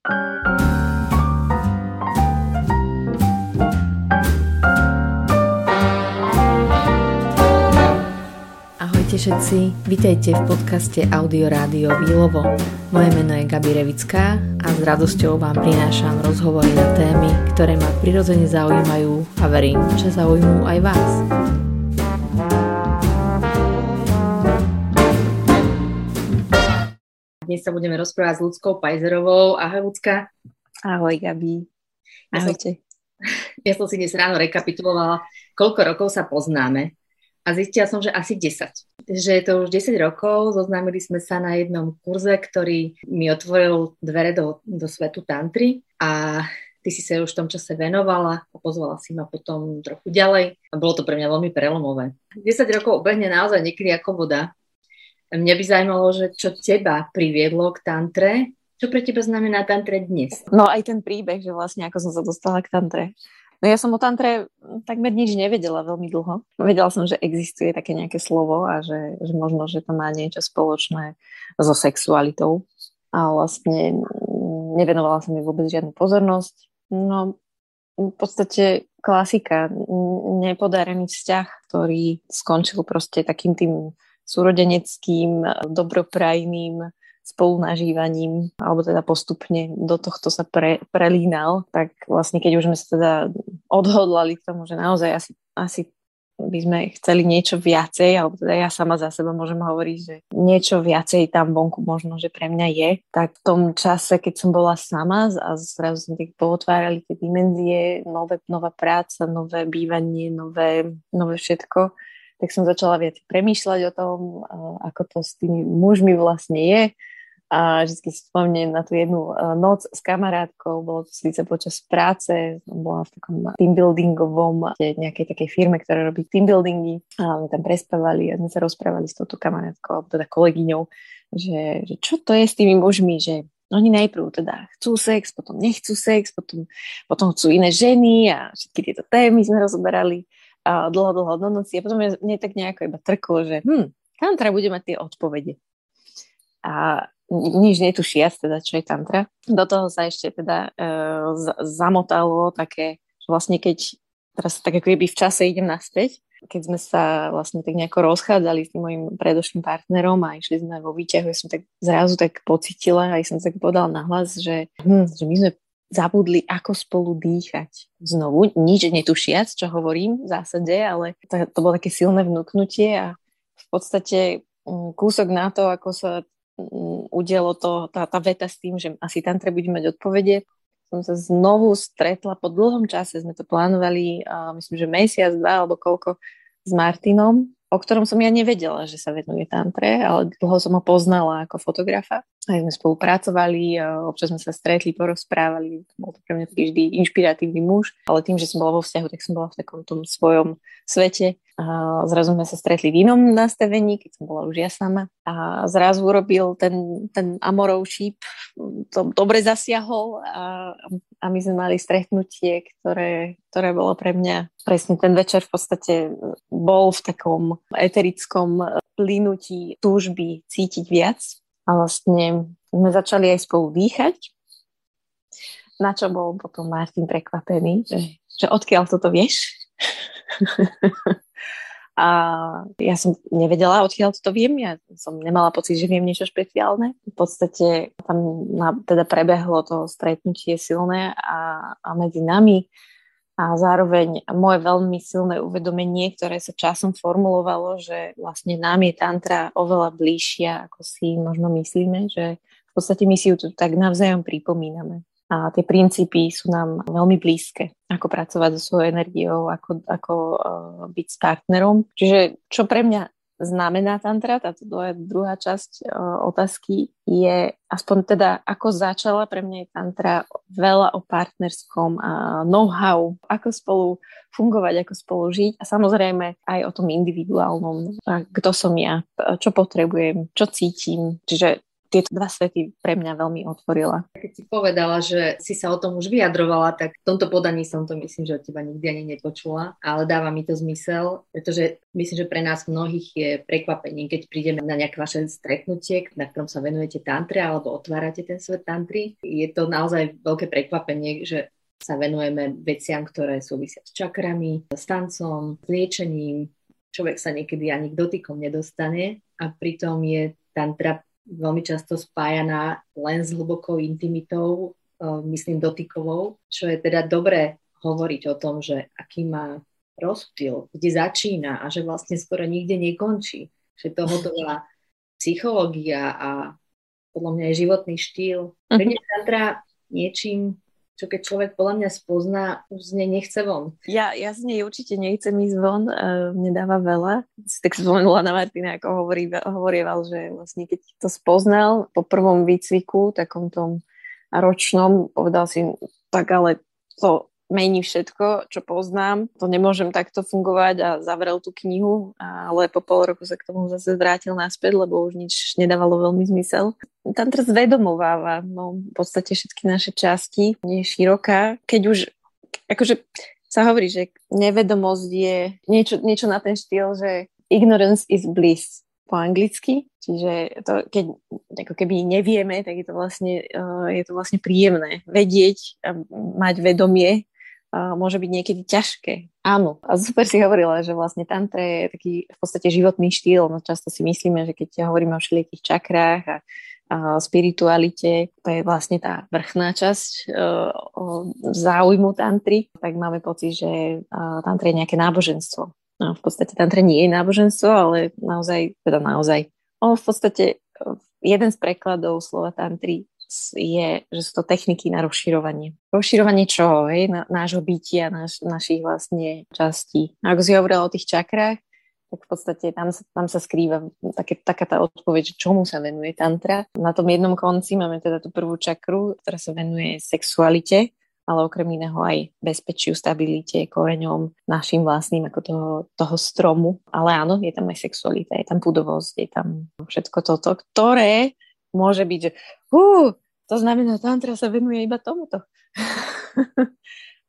Ahojte všetci, vítajte v podcaste Audio Rádio Výlovo. Moje meno je Gabi Revická a s radosťou vám prinášam rozhovory na témy, ktoré ma prirodzene zaujímajú a verím, že zaujímujú aj vás. Dnes sa budeme rozprávať s Ľudskou Pajzerovou. Ahoj Ľudská. Ahoj Gabi. Ahojte. Ja som, ja som si dnes ráno rekapitulovala, koľko rokov sa poznáme a zistila som, že asi 10. Že je to už 10 rokov, zoznámili sme sa na jednom kurze, ktorý mi otvoril dvere do, do svetu tantry a ty si sa už v tom čase venovala a pozvala si ma potom trochu ďalej a bolo to pre mňa veľmi prelomové. 10 rokov obehne naozaj niekedy ako voda. Mňa by zaujímalo, že čo teba priviedlo k tantre, čo pre teba znamená tantre dnes? No aj ten príbeh, že vlastne ako som sa dostala k tantre. No ja som o tantre takmer nič nevedela veľmi dlho. Vedela som, že existuje také nejaké slovo a že, že možno, že to má niečo spoločné so sexualitou. A vlastne nevenovala som mi vôbec žiadnu pozornosť. No v podstate klasika, nepodarený vzťah, ktorý skončil proste takým tým súrodeneckým, dobroprajným spolunažívaním, alebo teda postupne do tohto sa pre, prelínal, tak vlastne keď už sme sa teda odhodlali k tomu, že naozaj asi, asi by sme chceli niečo viacej, alebo teda ja sama za seba môžem hovoriť, že niečo viacej tam vonku možno, že pre mňa je, tak v tom čase, keď som bola sama a zrazu sme tak pootvárali tie dimenzie, nové, nová práca, nové bývanie, nové, nové všetko, tak som začala viac premýšľať o tom, ako to s tými mužmi vlastne je, a vždy si spomínam na tú jednu e, noc s kamarátkou, bolo to síce počas práce, bola v takom team buildingovom nejakej takej firme, ktorá robí team buildingy a my tam prespávali a sme sa rozprávali s touto kamarátkou, alebo teda kolegyňou, že, že čo to je s tými mužmi, že oni najprv teda chcú sex, potom nechcú sex, potom, potom chcú iné ženy a všetky tieto témy sme rozoberali a dlho, dlho do noci a potom mne tak nejako iba trklo, že hm, tantra bude mať tie odpovede. A nič netušiac, teda čo je tantra. Do toho sa ešte teda e, zamotalo také, že vlastne keď, teraz tak ako keby v čase idem naspäť, keď sme sa vlastne tak nejako rozchádzali s tým mojim predošlým partnerom a išli sme vo výťahu, ja som tak zrazu tak pocitila, aj som tak povedala nahlas, že, hm, že my sme zabudli, ako spolu dýchať. Znovu, nič netušiac, čo hovorím v zásade, ale to, to bolo také silné vnúknutie a v podstate hm, kúsok na to, ako sa udialo to, tá, tá veta s tým, že asi tantre bude mať odpovede. Som sa znovu stretla po dlhom čase, sme to plánovali, uh, myslím, že mesiac, dva alebo koľko, s Martinom, o ktorom som ja nevedela, že sa venuje tantre, ale dlho som ho poznala ako fotografa. Aj sme spolupracovali, občas sme sa stretli, porozprávali, bol to pre mňa vždy inšpiratívny muž, ale tým, že som bola vo vzťahu, tak som bola v takom tom svojom svete a zrazu sme sa stretli v inom nastavení, keď som bola už ja sama. A zrazu urobil ten, ten Amorov šíp, to dobre zasiahol a, a my sme mali stretnutie, ktoré, ktoré bolo pre mňa presne ten večer v podstate bol v takom eterickom plynutí túžby cítiť viac. A vlastne sme začali aj spolu dýchať, na čo bol potom Martin prekvapený, že, že odkiaľ toto vieš? A ja som nevedela, odkiaľ to viem. Ja som nemala pocit, že viem niečo špeciálne. V podstate tam na, teda prebehlo to stretnutie silné a, a medzi nami a zároveň moje veľmi silné uvedomenie, ktoré sa časom formulovalo, že vlastne nám je tantra oveľa bližšia, ako si možno myslíme, že v podstate my si ju tu tak navzájom pripomíname a tie princípy sú nám veľmi blízke, ako pracovať so svojou energiou, ako, ako uh, byť s partnerom. Čiže čo pre mňa znamená tantra, táto druhá, časť uh, otázky je aspoň teda, ako začala pre mňa je tantra veľa o partnerskom know-how, ako spolu fungovať, ako spolu žiť a samozrejme aj o tom individuálnom, kto som ja, čo potrebujem, čo cítim. Čiže tieto dva svety pre mňa veľmi otvorila. Keď si povedala, že si sa o tom už vyjadrovala, tak v tomto podaní som to myslím, že od teba nikdy ani nepočula, ale dáva mi to zmysel, pretože myslím, že pre nás mnohých je prekvapením, keď prídeme na nejaké vaše stretnutie, na ktorom sa venujete tantre alebo otvárate ten svet tantry. Je to naozaj veľké prekvapenie, že sa venujeme veciam, ktoré súvisia s čakrami, s tancom, s liečením. Človek sa niekedy ani k dotykom nedostane a pritom je tantra veľmi často spájaná len s hlbokou intimitou, e, myslím dotykovou, čo je teda dobré hovoriť o tom, že aký má rozptyl, kde začína a že vlastne skoro nikde nekončí. Že toho veľa psychológia a podľa mňa je životný štýl. Pre mňa tantra niečím čo keď človek podľa mňa spozná, už z nej nechce von. Ja, ja z nej určite nechcem ísť von, uh, mne dáva veľa. Tak spomenula na Martina, ako hovorí, hovorieval, že vlastne keď to spoznal po prvom výcviku, takom tom ročnom, povedal si, tak ale to mení všetko, čo poznám. To nemôžem takto fungovať a zavrel tú knihu, ale po pol roku sa k tomu zase vrátil naspäť, lebo už nič nedávalo veľmi zmysel. Tantra zvedomováva no, v podstate všetky naše časti, nie je široká. Keď už, akože sa hovorí, že nevedomosť je niečo, niečo na ten štýl, že ignorance is bliss po anglicky, čiže to, keď ako keby nevieme, tak je to vlastne, uh, je to vlastne príjemné vedieť a mať vedomie môže byť niekedy ťažké. Áno. A super si hovorila, že vlastne tantra je taký v podstate životný štýl. No často si myslíme, že keď hovoríme o všelijakých čakrách a, spiritualite, to je vlastne tá vrchná časť uh, záujmu tantry, tak máme pocit, že tantra je nejaké náboženstvo. No, v podstate tantra nie je náboženstvo, ale naozaj, teda naozaj, on v podstate jeden z prekladov slova tantry je, že sú to techniky na rozširovanie. Rozširovanie čoho? Hej? Nášho bytia, naš, našich vlastne častí. A ako si hovorila o tých čakrách, tak v podstate tam sa, tam sa skrýva také, taká tá odpoveď, čomu sa venuje tantra. Na tom jednom konci máme teda tú prvú čakru, ktorá sa venuje sexualite, ale okrem iného aj bezpečiu, stabilite, koreňom, našim vlastným ako toho, toho stromu. Ale áno, je tam aj sexualita, je tam pudovosť, je tam všetko toto, ktoré môže byť, že uh, to znamená, tantra sa venuje iba tomuto.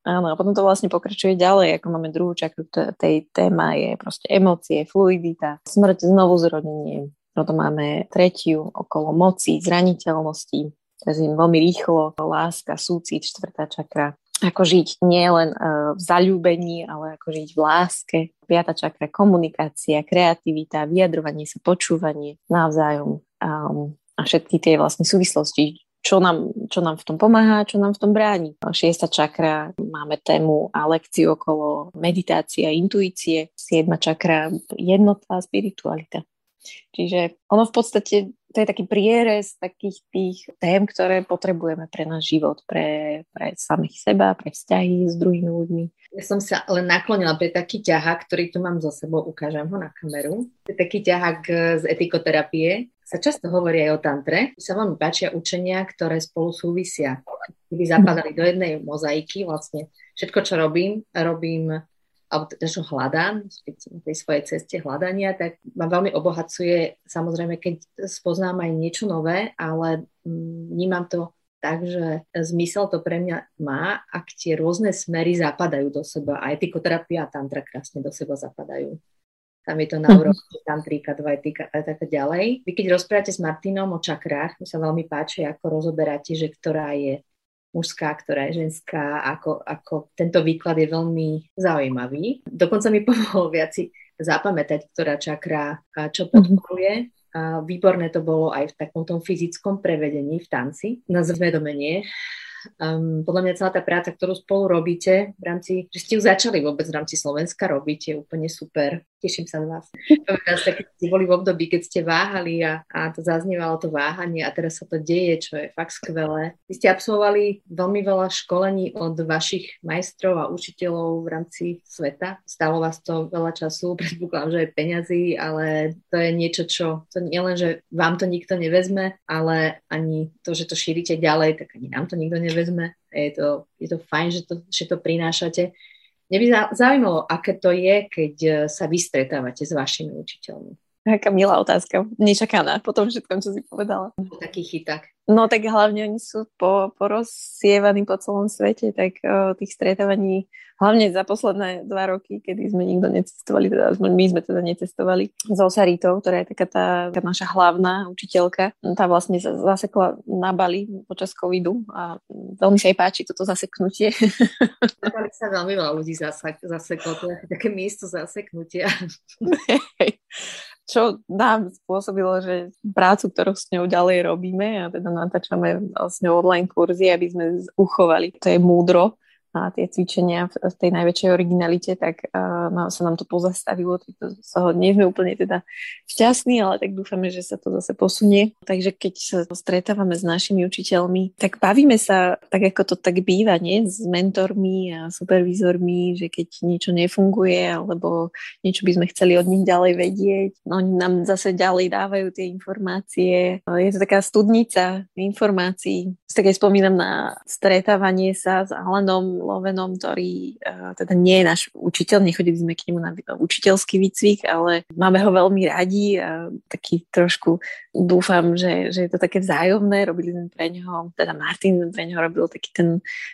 Áno, a potom to vlastne pokračuje ďalej, ako máme druhú čakru, tej téma je proste emócie, fluidita, smrť, znovu zrodenie. Potom máme tretiu okolo moci, zraniteľnosti, takže veľmi rýchlo, láska, súcit, štvrtá čakra. Ako žiť nielen uh, v zalúbení, ale ako žiť v láske. Piata čakra, komunikácia, kreativita, vyjadrovanie sa, počúvanie navzájom. Um, a všetky tie vlastne súvislosti, čo nám, čo nám v tom pomáha, čo nám v tom bráni. Šiesta čakra, máme tému a lekciu okolo meditácie a intuície. Siedma čakra, jednota spiritualita. Čiže ono v podstate, to je taký prierez takých tých tém, ktoré potrebujeme pre náš život, pre, pre samých seba, pre vzťahy s druhými ľuďmi. Ja som sa len naklonila pre taký ťahák, ktorý tu mám za sebou, ukážem ho na kameru. To je taký ťahák z etikoterapie, sa často hovorí aj o tantre. Sa veľmi páčia učenia, ktoré spolu súvisia. Keby zapadali do jednej mozaiky, vlastne všetko, čo robím, robím alebo teda, čo hľadám, na tej svojej ceste hľadania, tak ma veľmi obohacuje, samozrejme, keď spoznám aj niečo nové, ale mm, vnímam to tak, že zmysel to pre mňa má, ak tie rôzne smery zapadajú do seba. Aj etikoterapia a tantra krásne do seba zapadajú. Tam je to na mhm. úrovni tantríka, dvajtíka a tak ďalej. Vy keď rozprávate s Martinom o čakrách, mi sa veľmi páči, ako rozoberáte, že ktorá je mužská, ktorá je ženská, ako, ako tento výklad je veľmi zaujímavý. Dokonca mi pomohol viac si zapamätať, ktorá čakra čo mhm. podporuje. A výborné to bolo aj v takom tom fyzickom prevedení v tanci na zvedomenie um, podľa mňa celá tá práca, ktorú spolu robíte v rámci, že ste ju začali vôbec v rámci Slovenska robiť, je úplne super. Teším sa z vás. Pamätám sa, keď ste boli v období, keď ste váhali a, a to zaznívalo to váhanie a teraz sa to deje, čo je fakt skvelé. Vy ste absolvovali veľmi veľa školení od vašich majstrov a učiteľov v rámci sveta. Stalo vás to veľa času, predpokladám, že aj peňazí, ale to je niečo, čo to nie len, že vám to nikto nevezme, ale ani to, že to šírite ďalej, tak ani nám to nikto nevezme. Je to, je to fajn, že to, že to prinášate. Mne by zaujímalo, aké to je, keď e, sa vy stretávate s vašimi učiteľmi. Aká milá otázka, nečakaná po tom všetkom, čo si povedala. Taký chyták. No tak hlavne oni sú po, porozsievaní po celom svete, tak o, tých stretávaní, hlavne za posledné dva roky, kedy sme nikto necestovali, teda my sme teda necestovali so Saritou, ktorá je taká tá, tá naša hlavná učiteľka. Tá vlastne zasekla na Bali počas covidu a veľmi sa jej páči toto zaseknutie. Na Bali sa veľmi veľa ľudí zaseklo, to je také miesto zaseknutia. čo nám spôsobilo, že prácu, ktorú s ňou ďalej robíme a teda natáčame s ňou online kurzy, aby sme uchovali to je múdro a tie cvičenia v, v tej najväčšej originalite, tak uh, no, sa nám to pozastavilo, tak to sa, nie sme úplne teda šťastní, ale tak dúfame, že sa to zase posunie. Takže keď sa stretávame s našimi učiteľmi, tak bavíme sa tak, ako to tak býva, nie? S mentormi a supervízormi, že keď niečo nefunguje alebo niečo by sme chceli od nich ďalej vedieť, no, oni nám zase ďalej dávajú tie informácie. Je to taká studnica informácií. Tak aj spomínam na stretávanie sa s Alanom Lovenom, ktorý uh, teda nie je náš učiteľ, nechodili sme k nemu na učiteľský výcvik, ale máme ho veľmi radi a taký trošku dúfam, že, že je to také vzájomné. Robili sme pre neho, teda Martin pre neho robil taký ten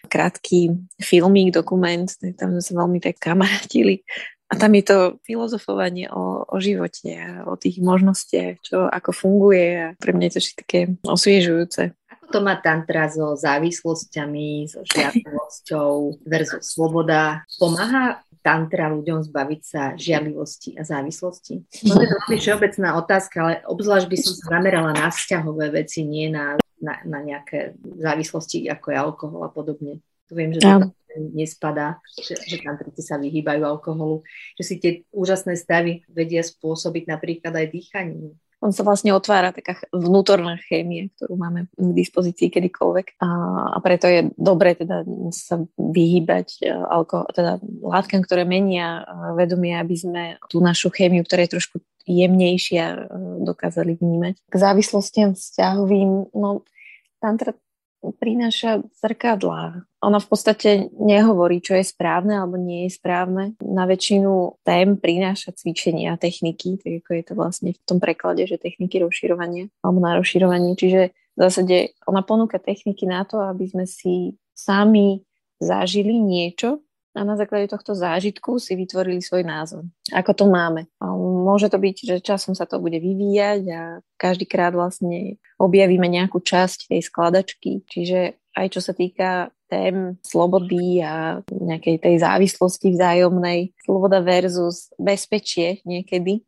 krátky filmík, dokument, tam sme sa veľmi tak kamarátili. A tam je to filozofovanie o, o živote o tých možnostiach, čo ako funguje. A pre mňa je to všetko také osviežujúce to má tantra so závislosťami, so žiadosťou versus sloboda. Pomáha tantra ľuďom zbaviť sa žiadlivosti a závislosti? To je veľmi všeobecná otázka, ale obzvlášť by som sa zamerala na vzťahové veci, nie na, na, na nejaké závislosti, ako je alkohol a podobne. To viem, že to nespadá, že, že tantrici sa vyhýbajú alkoholu, že si tie úžasné stavy vedia spôsobiť napríklad aj dýchaním on sa vlastne otvára taká vnútorná chémia, ktorú máme k dispozícii kedykoľvek a, a preto je dobré teda sa vyhýbať e, alko, teda látkam, ktoré menia e, vedomie, aby sme tú našu chémiu, ktorá je trošku jemnejšia, e, dokázali vnímať. K závislostiam vzťahovým, no tantra prináša zrkadlá. Ona v podstate nehovorí, čo je správne alebo nie je správne. Na väčšinu tém prináša cvičenia techniky, tak ako je to vlastne v tom preklade, že techniky rozširovania alebo na rozširovanie. Čiže v zásade ona ponúka techniky na to, aby sme si sami zažili niečo, a na základe tohto zážitku si vytvorili svoj názor. Ako to máme. Môže to byť, že časom sa to bude vyvíjať a každýkrát vlastne objavíme nejakú časť tej skladačky. Čiže aj čo sa týka tém slobody a nejakej tej závislosti vzájomnej, sloboda versus bezpečie niekedy,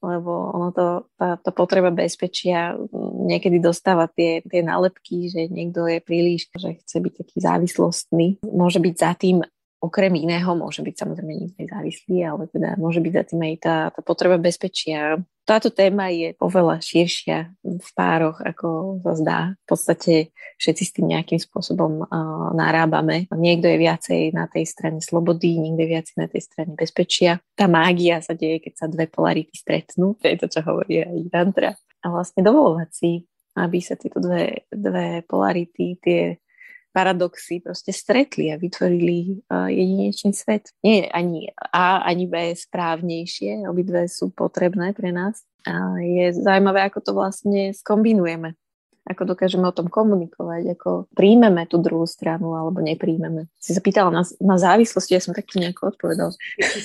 lebo ono to, tá, tá potreba bezpečia niekedy dostáva tie, tie nálepky, že niekto je príliš, že chce byť taký závislostný. Môže byť za tým okrem iného môže byť samozrejme niekto závislý, ale teda môže byť za tým aj tá, tá potreba bezpečia. Táto téma je oveľa širšia v pároch, ako sa zdá. V podstate všetci s tým nejakým spôsobom uh, narábame. Niekto je viacej na tej strane slobody, niekto je viacej na tej strane bezpečia. Tá mágia sa deje, keď sa dve polarity stretnú. To je to, čo hovorí aj Tantra. A vlastne dovolovať si, aby sa tieto dve, dve polarity, tie paradoxy proste stretli a vytvorili jedinečný svet. Nie ani A, ani B správnejšie, obidve sú potrebné pre nás. A je zaujímavé, ako to vlastne skombinujeme. Ako dokážeme o tom komunikovať, ako príjmeme tú druhú stranu alebo nepríjmeme. Si sa pýtala na, na závislosti, ja som takto nejako odpovedal.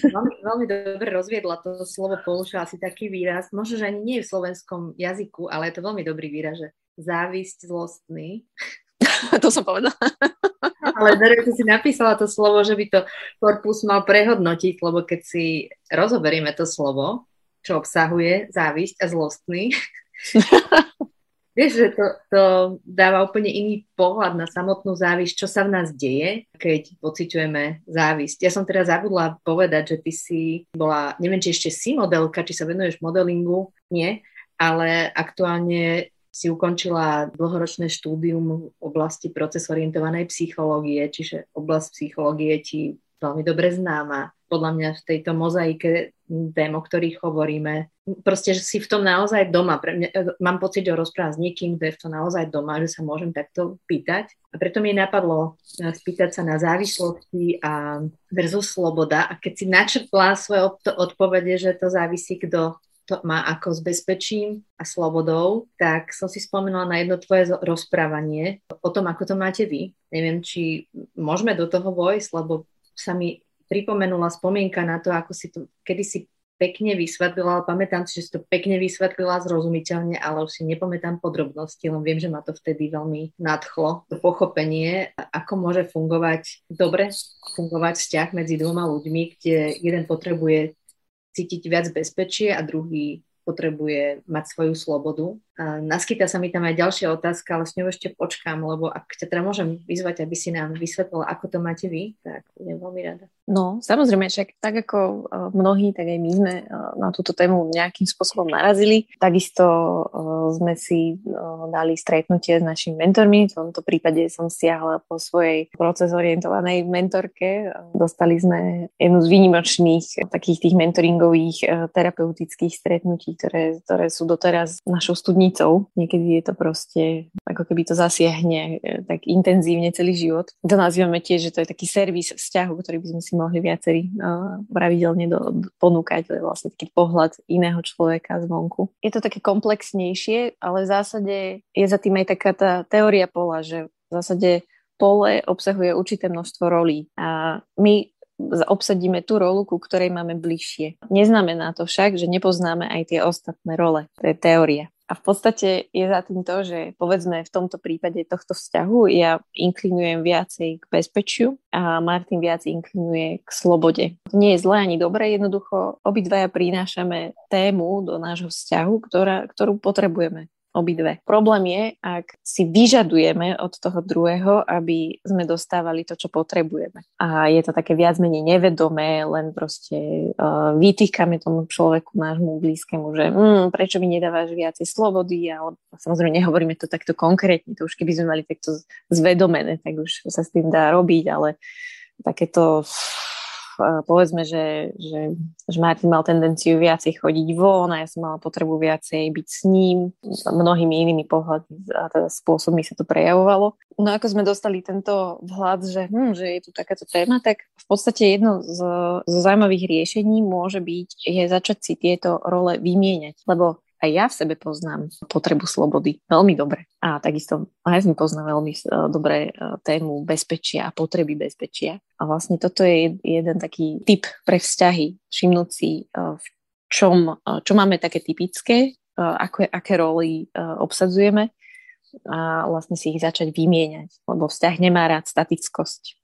veľmi, veľmi dobre rozviedla to slovo, použila si taký výraz, možno, že ani nie v slovenskom jazyku, ale je to veľmi dobrý výraz, že závisť zlostný. to som povedala. Ale Daria, si napísala to slovo, že by to korpus mal prehodnotiť, lebo keď si rozoberieme to slovo, čo obsahuje závisť a zlostný, vieš, že to, to dáva úplne iný pohľad na samotnú závisť, čo sa v nás deje, keď pociťujeme závisť. Ja som teraz zabudla povedať, že ty si bola, neviem, či ešte si modelka, či sa venuješ modelingu, nie, ale aktuálne si ukončila dlhoročné štúdium v oblasti procesorientovanej psychológie, čiže oblasť psychológie ti veľmi dobre známa. Podľa mňa v tejto mozaike tém, o ktorých hovoríme, proste, že si v tom naozaj doma. Pre mňa, mám pocit, že rozprávam s niekým, kto je v tom naozaj doma, že sa môžem takto pýtať. A preto mi napadlo eh, spýtať sa na závislosti a versus sloboda. A keď si načrtla svoje odpovede, že to závisí kto má ako s bezpečím a slobodou, tak som si spomenula na jedno tvoje rozprávanie o tom, ako to máte vy. Neviem, či môžeme do toho vojsť, lebo sa mi pripomenula spomienka na to, ako si to kedysi pekne vysvetlila, ale pamätám si, že si to pekne vysvetlila zrozumiteľne, ale už si nepamätám podrobnosti, len viem, že ma to vtedy veľmi nadchlo. To pochopenie, ako môže fungovať dobre, fungovať vzťah medzi dvoma ľuďmi, kde jeden potrebuje cítiť viac bezpečie a druhý potrebuje mať svoju slobodu. Naskytá sa mi tam aj ďalšia otázka, ale s ňou ešte počkám, lebo ak ťa teda môžem vyzvať, aby si nám vysvetlila, ako to máte vy, tak budem veľmi rada. No, samozrejme, však tak ako e, mnohí, tak aj my sme e, na túto tému nejakým spôsobom narazili. Takisto e, sme si dali stretnutie s našimi mentormi. V tomto prípade som stiahla po svojej proces orientovanej mentorke. Dostali sme jednu z výnimočných takých tých mentoringových terapeutických stretnutí, ktoré, ktoré sú doteraz našou studnicou. Niekedy je to proste, ako keby to zasiahne tak intenzívne celý život. To nazývame tiež, že to je taký servis vzťahu, ktorý by sme si mohli viacerí uh, pravidelne do, ponúkať. To je vlastne taký pohľad iného človeka zvonku. Je to také komplexnejšie, ale v zásade je za tým aj taká tá teória pola, že v zásade pole obsahuje určité množstvo rolí a my obsadíme tú rolu, ku ktorej máme bližšie. Neznamená to však, že nepoznáme aj tie ostatné role. To je teória. A v podstate je za tým to, že povedzme v tomto prípade tohto vzťahu ja inklinujem viacej k bezpečiu a Martin viac inklinuje k slobode. Nie je zlé ani dobré, jednoducho obidvaja prinášame tému do nášho vzťahu, ktorá, ktorú potrebujeme obidve. Problém je, ak si vyžadujeme od toho druhého, aby sme dostávali to, čo potrebujeme. A je to také viac menej nevedomé, len proste uh, vytýkame tomu človeku, nášmu blízkemu, že mm, prečo mi nedávaš viacej slobody, ale samozrejme nehovoríme to takto konkrétne, to už keby sme mali takto zvedomené, tak už sa s tým dá robiť, ale takéto povedzme, že, že, že Martin mal tendenciu viacej chodiť von a ja som mala potrebu viacej byť s ním, mnohými inými pohľadmi a teda spôsobmi sa to prejavovalo. No ako sme dostali tento vhľad, že, hm, že je tu takáto téma, tak v podstate jedno z, z zaujímavých riešení môže byť, je začať si tieto role vymieňať, lebo aj ja v sebe poznám potrebu slobody veľmi dobre. A takisto aj sme poznám veľmi uh, dobre tému bezpečia a potreby bezpečia. A vlastne toto je jeden taký typ pre vzťahy, všimnúť si, uh, v čom, uh, čo máme také typické, ako, aké roly obsadzujeme a vlastne si ich začať vymieňať, lebo vzťah nemá rád statickosť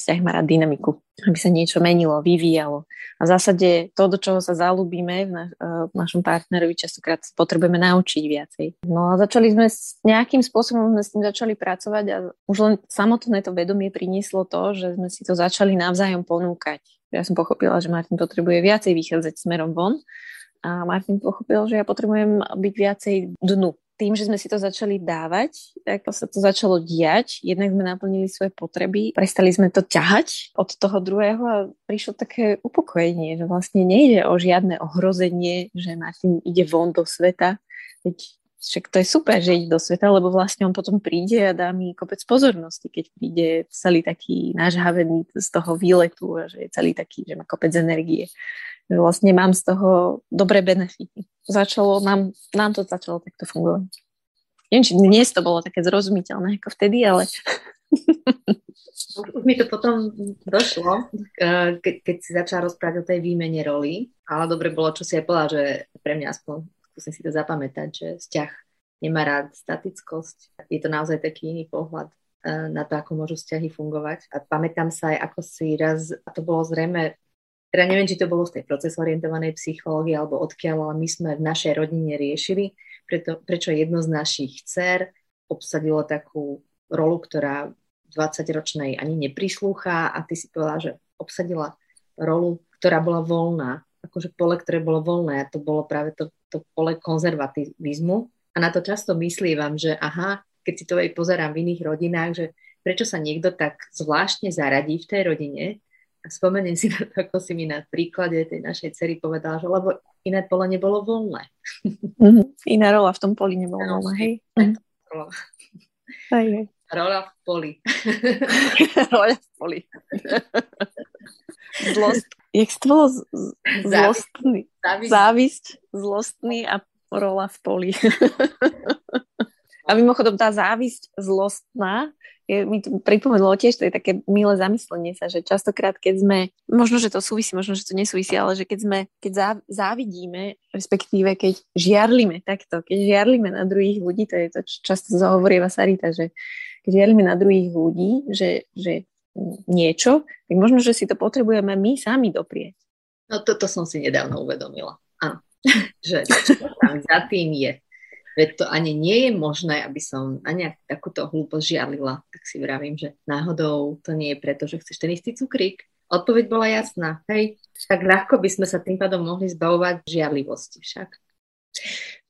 vzťah má dynamiku, aby sa niečo menilo, vyvíjalo. A v zásade to, do čoho sa zalúbime v, naš, eh, v našom partnerovi, častokrát potrebujeme naučiť viacej. No a začali sme s nejakým spôsobom sme s tým začali pracovať a už len samotné to vedomie prinieslo to, že sme si to začali navzájom ponúkať. Ja som pochopila, že Martin potrebuje viacej vychádzať smerom von a Martin pochopil, že ja potrebujem byť viacej dnu tým, že sme si to začali dávať, tak sa to začalo diať. Jednak sme naplnili svoje potreby, prestali sme to ťahať od toho druhého a prišlo také upokojenie, že vlastne nejde o žiadne ohrozenie, že Martin ide von do sveta. Veď však to je super, že ide do sveta, lebo vlastne on potom príde a dá mi kopec pozornosti, keď príde celý taký nážhavený z toho výletu a že je celý taký, že má kopec energie vlastne mám z toho dobré benefity. Začalo nám, nám to začalo takto fungovať. Neviem, či dnes to bolo také zrozumiteľné ako vtedy, ale... Už mi to potom došlo, ke, keď si začala rozprávať o tej výmene roli, ale dobre bolo, čo si aj povedala, že pre mňa aspoň skúsim si to zapamätať, že vzťah nemá rád statickosť. Je to naozaj taký iný pohľad e, na to, ako môžu vzťahy fungovať. A pamätám sa aj, ako si raz, a to bolo zrejme teda neviem, či to bolo z tej procesorientovanej psychológie alebo odkiaľ, ale my sme v našej rodine riešili, preto, prečo jedno z našich dcer obsadilo takú rolu, ktorá 20-ročnej ani neprislúcha a ty si povedala, že obsadila rolu, ktorá bola voľná, akože pole, ktoré bolo voľné a to bolo práve to, to pole konzervativizmu. A na to často myslívam, že aha, keď si to aj pozerám v iných rodinách, že prečo sa niekto tak zvláštne zaradí v tej rodine, spomeniem si na to, ako si mi na príklade tej našej cery povedala, že lebo iné pole nebolo voľné. Mm-hmm. Iná rola v tom poli nebola no, voľná, hej? Rola. Aj, hej. Rola v poli. rola v poli. Zlost. Jak to bolo? Zlostný. Závisť. Závisť. zlostný a rola v poli. a mimochodom tá závisť zlostná je, mi to pripomenulo tiež, to je také milé zamyslenie sa, že častokrát, keď sme, možno, že to súvisí, možno, že to nesúvisí, ale že keď sme, keď záv, závidíme, respektíve keď žiarlime takto, keď žiarlime na druhých ľudí, to je to, čo často zahovorieva Sarita, že keď žiarlime na druhých ľudí, že, že niečo, tak možno, že si to potrebujeme my sami doprieť. No toto som si nedávno uvedomila. Áno. že tam za tým je. Veď to ani nie je možné, aby som ani takúto hlúposť žiarlila. Tak si vravím, že náhodou to nie je preto, že chceš ten istý cukrík. Odpoveď bola jasná. Hej, tak ľahko by sme sa tým pádom mohli zbavovať žiarlivosti však.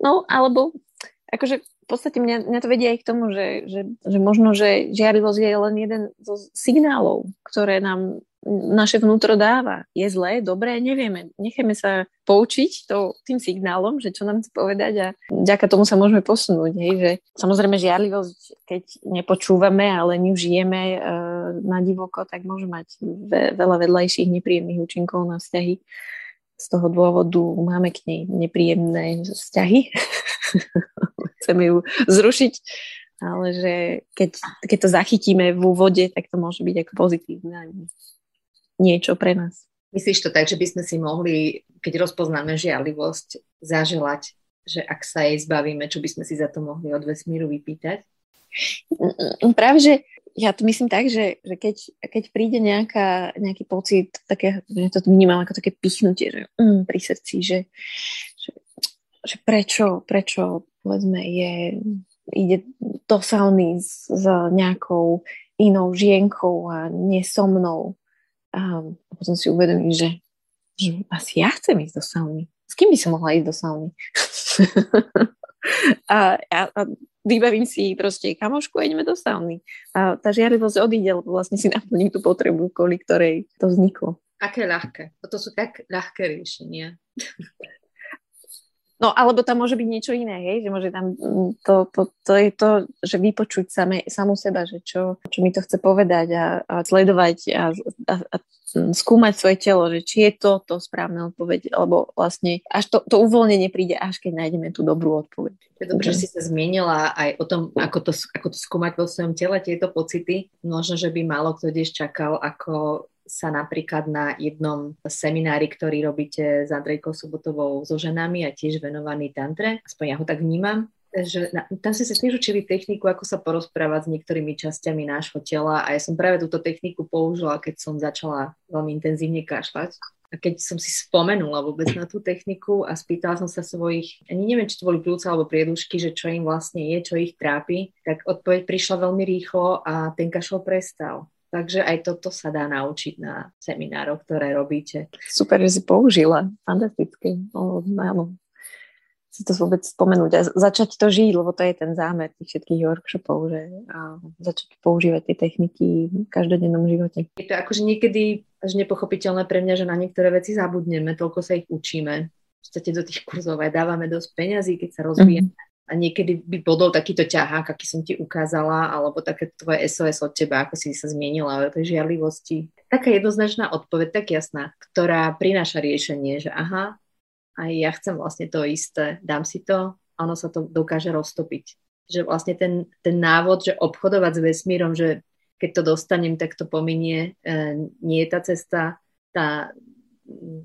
No, alebo akože v podstate mňa, mňa to vedie aj k tomu, že, že, že možno, že žiarlivosť je len jeden zo signálov, ktoré nám naše vnútro dáva. Je zlé, dobré, nevieme. Nechajme sa poučiť to, tým signálom, že čo nám chce povedať a vďaka tomu sa môžeme posunúť. Hej, že samozrejme žiarlivosť, keď nepočúvame, ale ňu e, na divoko, tak môže mať ve, veľa vedľajších nepríjemných účinkov na vzťahy. Z toho dôvodu máme k nej nepríjemné vzťahy. Chceme ju zrušiť ale že keď, keď to zachytíme v úvode, tak to môže byť ako pozitívne niečo pre nás. Myslíš to tak, že by sme si mohli, keď rozpoznáme žiarlivosť, zaželať, že ak sa jej zbavíme, čo by sme si za to mohli od vesmíru vypýtať? Mm, práve, že ja to myslím tak, že, že keď, keď príde nejaká, nejaký pocit, také, že to vnímam ako také pichnutie, že mm, pri srdci, že, že, že prečo, prečo, povedzme, je, ide do sauny s, s nejakou inou žienkou a nie so mnou, a potom si uvedomím, že, že asi ja chcem ísť do sauny. S kým by som mohla ísť do sauny? a, a, a vybavím si proste kamošku a ideme do sauny. A tá žiarlivosť odíde, lebo vlastne si naplním tú potrebu, kvôli ktorej to vzniklo. Aké ľahké. Toto sú tak ľahké riešenia. No, alebo tam môže byť niečo iné, hej? že môže tam, mm, to, to, to je to, že vypočuť same, samú seba, že čo, čo mi to chce povedať a, a sledovať a, a, a skúmať svoje telo, že či je to to správne odpoveď, alebo vlastne až to, to uvoľnenie príde, až keď nájdeme tú dobrú odpoveď. Je dobré, že si sa zmienila aj o tom, ako to, ako to skúmať vo svojom tele, tieto pocity. Možno, že by málo kto tiež čakal, ako sa napríklad na jednom seminári, ktorý robíte s Andrejkou Sobotovou so ženami a tiež venovaný tantre, aspoň ja ho tak vnímam, že na, tam sme sa tiež učili techniku, ako sa porozprávať s niektorými časťami nášho tela a ja som práve túto techniku použila, keď som začala veľmi intenzívne kašľať. A keď som si spomenula vôbec na tú techniku a spýtala som sa svojich, ani neviem, či to boli plúca alebo priedušky, že čo im vlastne je, čo ich trápi, tak odpoveď prišla veľmi rýchlo a ten kašel prestal. Takže aj toto sa dá naučiť na seminároch, ktoré robíte. Super, že si použila. Fantastické. No, áno. Si to vôbec spomenúť a začať to žiť, lebo to je ten zámer tých všetkých workshopov, že a začať používať tie techniky v každodennom živote. Je to akože niekedy až nepochopiteľné pre mňa, že na niektoré veci zabudneme, toľko sa ich učíme. V podstate do tých kurzov aj dávame dosť peňazí, keď sa rozvíjame. Mm-hmm a niekedy by bodol takýto ťahák, aký som ti ukázala, alebo také tvoje SOS od teba, ako si sa zmienila o tej žiarlivosti. Taká jednoznačná odpoveď, tak jasná, ktorá prináša riešenie, že aha, aj ja chcem vlastne to isté, dám si to a ono sa to dokáže roztopiť. Že vlastne ten, ten návod, že obchodovať s vesmírom, že keď to dostanem, tak to pominie, e, nie je tá cesta, tá,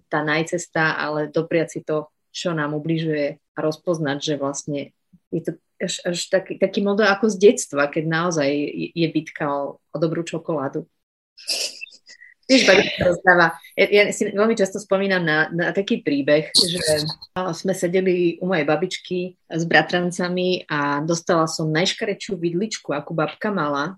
tá najcesta, ale dopriať si to, čo nám ubližuje a rozpoznať, že vlastne je to až, až taký, taký model ako z detstva, keď naozaj je, bitka o, o dobrú čokoládu. Tiež rozdáva. Ja, ja si veľmi často spomínam na, na taký príbeh, že sme sedeli u mojej babičky s bratrancami a dostala som najškarečiu vidličku, akú babka mala.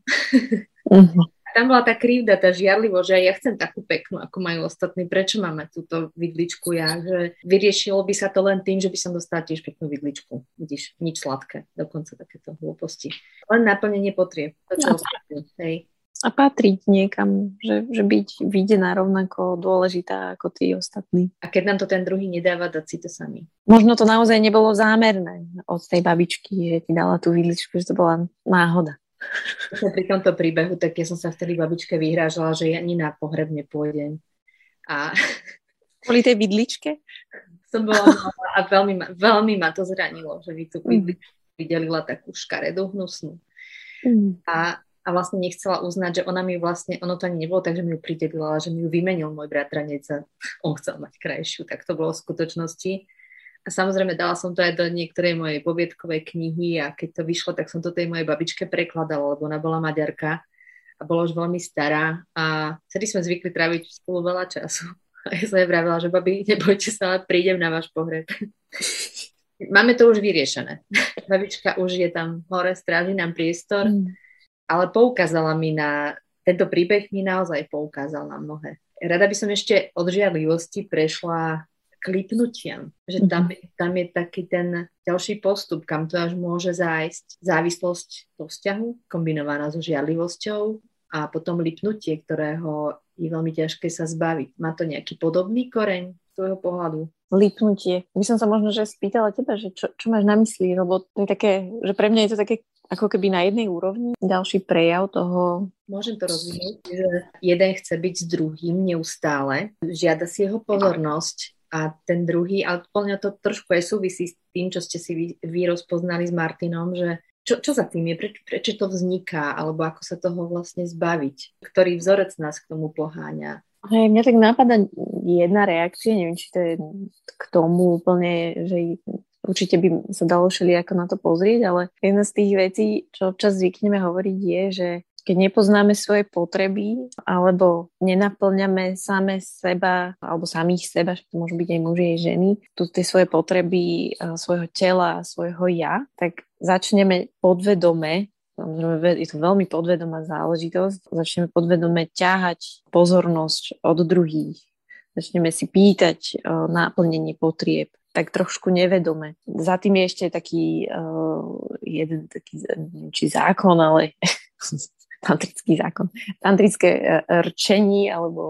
Uh-huh tam bola tá krivda, tá žiarlivo, že ja chcem takú peknú, ako majú ostatní, prečo máme túto vidličku ja, že vyriešilo by sa to len tým, že by som dostala tiež peknú vidličku. Vidíš, nič sladké, dokonca takéto hlúposti. Len naplnenie potrieb. To, čo no. hej. A patriť niekam, že, že byť videná rovnako dôležitá ako tí ostatní. A keď nám to ten druhý nedáva, dať si to sami. Možno to naozaj nebolo zámerné od tej babičky, že ti dala tú vidličku, že to bola náhoda pri tomto príbehu, tak ja som sa vtedy babičke vyhrážala, že ja ani na pohreb nepôjdem. A... Kvôli tej vidličke? som bola a veľmi ma, veľmi ma to zranilo, že mi tu mm. vydelila takú škaredú hnusnú. Mm. A, a vlastne nechcela uznať, že ona mi vlastne, ono to ani nebolo tak, že mi ju pridelila, že mi ju vymenil môj bratranec a on chcel mať krajšiu, tak to bolo v skutočnosti. A samozrejme dala som to aj do niektorej mojej poviedkovej knihy a keď to vyšlo, tak som to tej mojej babičke prekladala, lebo ona bola maďarka a bola už veľmi stará a vtedy sme zvykli tráviť spolu veľa času. A ja som jej vravila, že babi, nebojte sa, ale prídem na váš pohreb. Máme to už vyriešené. Babička už je tam hore, stráži nám priestor, mm. ale poukázala mi na, tento príbeh mi naozaj poukázal na mnohé. Rada by som ešte od žiadlivosti prešla k lipnutiam. Že tam, mhm. tam je taký ten ďalší postup, kam to až môže zájsť. Závislosť do vzťahu, kombinovaná so žiadlivosťou a potom lipnutie, ktorého je veľmi ťažké sa zbaviť. Má to nejaký podobný koreň z tvojho pohľadu? Lipnutie. By som sa možno že spýtala teba, že čo, čo máš na mysli, lebo to je také, že pre mňa je to také ako keby na jednej úrovni. Ďalší prejav toho... Môžem to rozvinúť, že jeden chce byť s druhým neustále, žiada si jeho pozornosť a ten druhý, ale podľa to trošku aj súvisí s tým, čo ste si vy, vy rozpoznali s Martinom, že čo, čo za tým je, preč, prečo to vzniká, alebo ako sa toho vlastne zbaviť, ktorý vzorec nás k tomu poháňa. Hej, mňa tak nápada jedna reakcia, neviem, či to je k tomu úplne, že určite by sa dalo ako na to pozrieť, ale jedna z tých vecí, čo občas zvykneme hovoriť je, že keď nepoznáme svoje potreby alebo nenaplňame same seba alebo samých seba, že to môžu byť aj muži, aj ženy, tu tie svoje potreby svojho tela, svojho ja, tak začneme podvedome je to veľmi podvedomá záležitosť. Začneme podvedome ťahať pozornosť od druhých. Začneme si pýtať uh, náplnenie potrieb tak trošku nevedome. Za tým je ešte taký uh, jeden taký, či zákon, ale tantrický zákon, tantrické e, rčení, alebo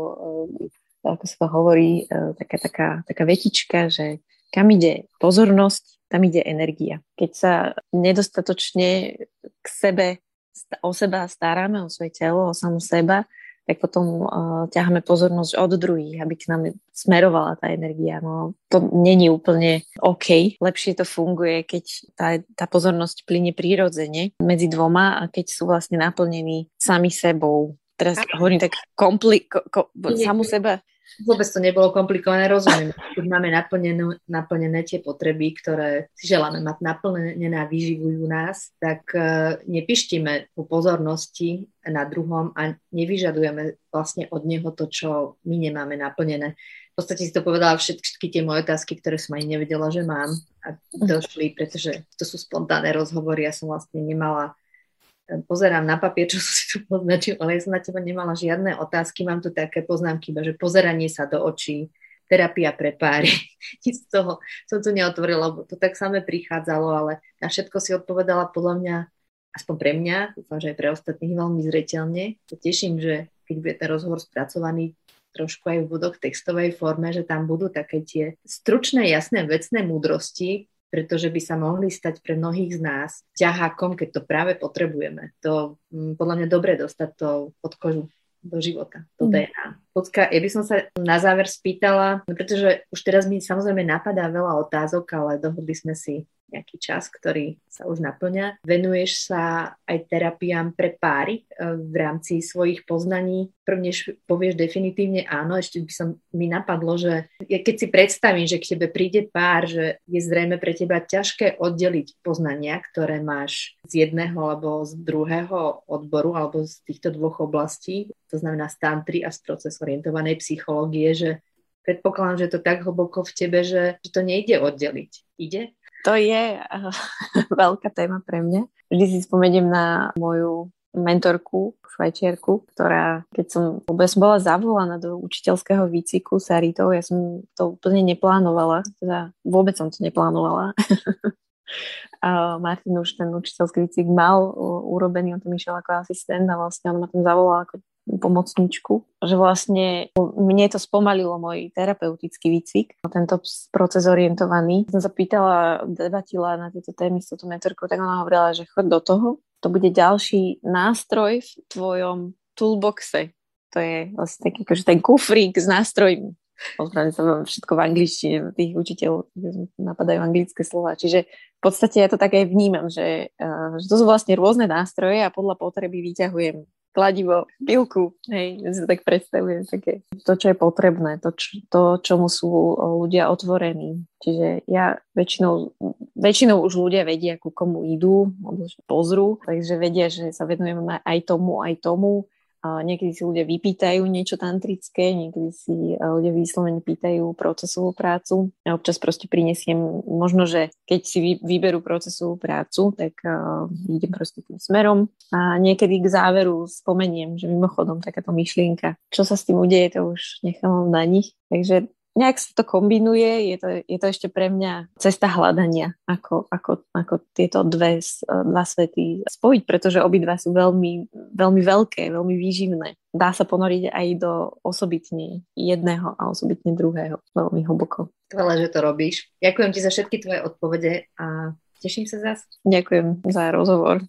e, ako sa to hovorí, e, taká, taká, taká vetička, že kam ide pozornosť, tam ide energia. Keď sa nedostatočne k sebe, o seba staráme, o svoje telo, o samú seba, tak potom uh, ťaháme pozornosť od druhých, aby k nám smerovala tá energia. No, to není úplne OK. Lepšie to funguje, keď tá, tá pozornosť plyne prírodzene medzi dvoma a keď sú vlastne naplnení sami sebou. Teraz hovorím tak kompli- ko, ko, samu seba Vôbec to nebolo komplikované, rozumiem. Keď máme naplnené, naplnené tie potreby, ktoré si želáme mať naplnené a vyživujú nás, tak uh, nepištíme po pozornosti na druhom a nevyžadujeme vlastne od neho to, čo my nemáme naplnené. V podstate si to povedala všetky tie moje otázky, ktoré som ani nevedela, že mám a došli, pretože to sú spontánne rozhovory. Ja som vlastne nemala pozerám na papier, čo som si tu poznačil, ale ja som na teba nemala žiadne otázky, mám tu také poznámky, že pozeranie sa do očí, terapia pre páry. Nic z toho som tu neotvorila, lebo to tak samé prichádzalo, ale na všetko si odpovedala podľa mňa, aspoň pre mňa, dúfam, že aj pre ostatných veľmi zreteľne. To teším, že keď bude ten rozhovor spracovaný trošku aj v bodoch textovej forme, že tam budú také tie stručné, jasné, vecné múdrosti, pretože by sa mohli stať pre mnohých z nás ťahákom, keď to práve potrebujeme. To m, mm, podľa mňa dobre dostať to pod kožu do života, do mm. DNA. Počka, ja by som sa na záver spýtala, pretože už teraz mi samozrejme napadá veľa otázok, ale dohodli sme si nejaký čas, ktorý sa už naplňa. Venuješ sa aj terapiám pre páry e, v rámci svojich poznaní. Prvnež povieš definitívne áno, ešte by som mi napadlo, že keď si predstavím, že k tebe príde pár, že je zrejme pre teba ťažké oddeliť poznania, ktoré máš z jedného alebo z druhého odboru alebo z týchto dvoch oblastí, to znamená z tantry a z proces orientovanej psychológie, že predpokladám, že to tak hlboko v tebe, že, že to nejde oddeliť. Ide? To je uh, veľká téma pre mňa. Vždy si spomeniem na moju mentorku, švajčiarku, ktorá, keď som vôbec bola zavolaná do učiteľského výciku Saritou, ja som to úplne neplánovala, teda vôbec som to neplánovala. a Martin už ten učiteľský výcvik mal urobený, on tam išiel ako asistent a vlastne on ma tam zavolal ako pomocničku, že vlastne mne to spomalilo môj terapeutický výcvik, tento proces orientovaný. Som sa pýtala, debatila na tieto témy s touto mentorkou, tak ona hovorila, že chod do toho, to bude ďalší nástroj v tvojom toolboxe. To je vlastne taký akože ten kufrík s nástrojmi. Ospravedlňujem sa všetko v angličtine, tých učiteľov napadajú anglické slova. Čiže v podstate ja to tak aj vnímam, že, uh, že to sú vlastne rôzne nástroje a podľa potreby vyťahujem kladivo, pilku, hej, ja si to tak predstavujem, také to, čo je potrebné, to, čo, to, čomu sú ľudia otvorení. Čiže ja väčšinou, väčšinou už ľudia vedia, ku komu idú, pozrú, takže vedia, že sa venujeme aj tomu, aj tomu Niekedy si ľudia vypýtajú niečo tantrické, niekedy si e, ľudia vyslovene pýtajú procesovú prácu. Ja občas proste prinesiem, možno, že keď si vyberú procesovú prácu, tak uh, idem proste tým smerom a niekedy k záveru spomeniem, že mimochodom takáto myšlienka, čo sa s tým udeje, to už nechám na nich. Takže nejak sa to kombinuje, je to, je to ešte pre mňa cesta hľadania, ako, ako, ako tieto dve, dva svety spojiť, pretože obidva sú veľmi, veľmi veľké, veľmi výživné. Dá sa ponoriť aj do osobitne jedného a osobitne druhého, veľmi hlboko. Skvelé, že to robíš. Ďakujem ti za všetky tvoje odpovede a teším sa zase. Ďakujem za rozhovor.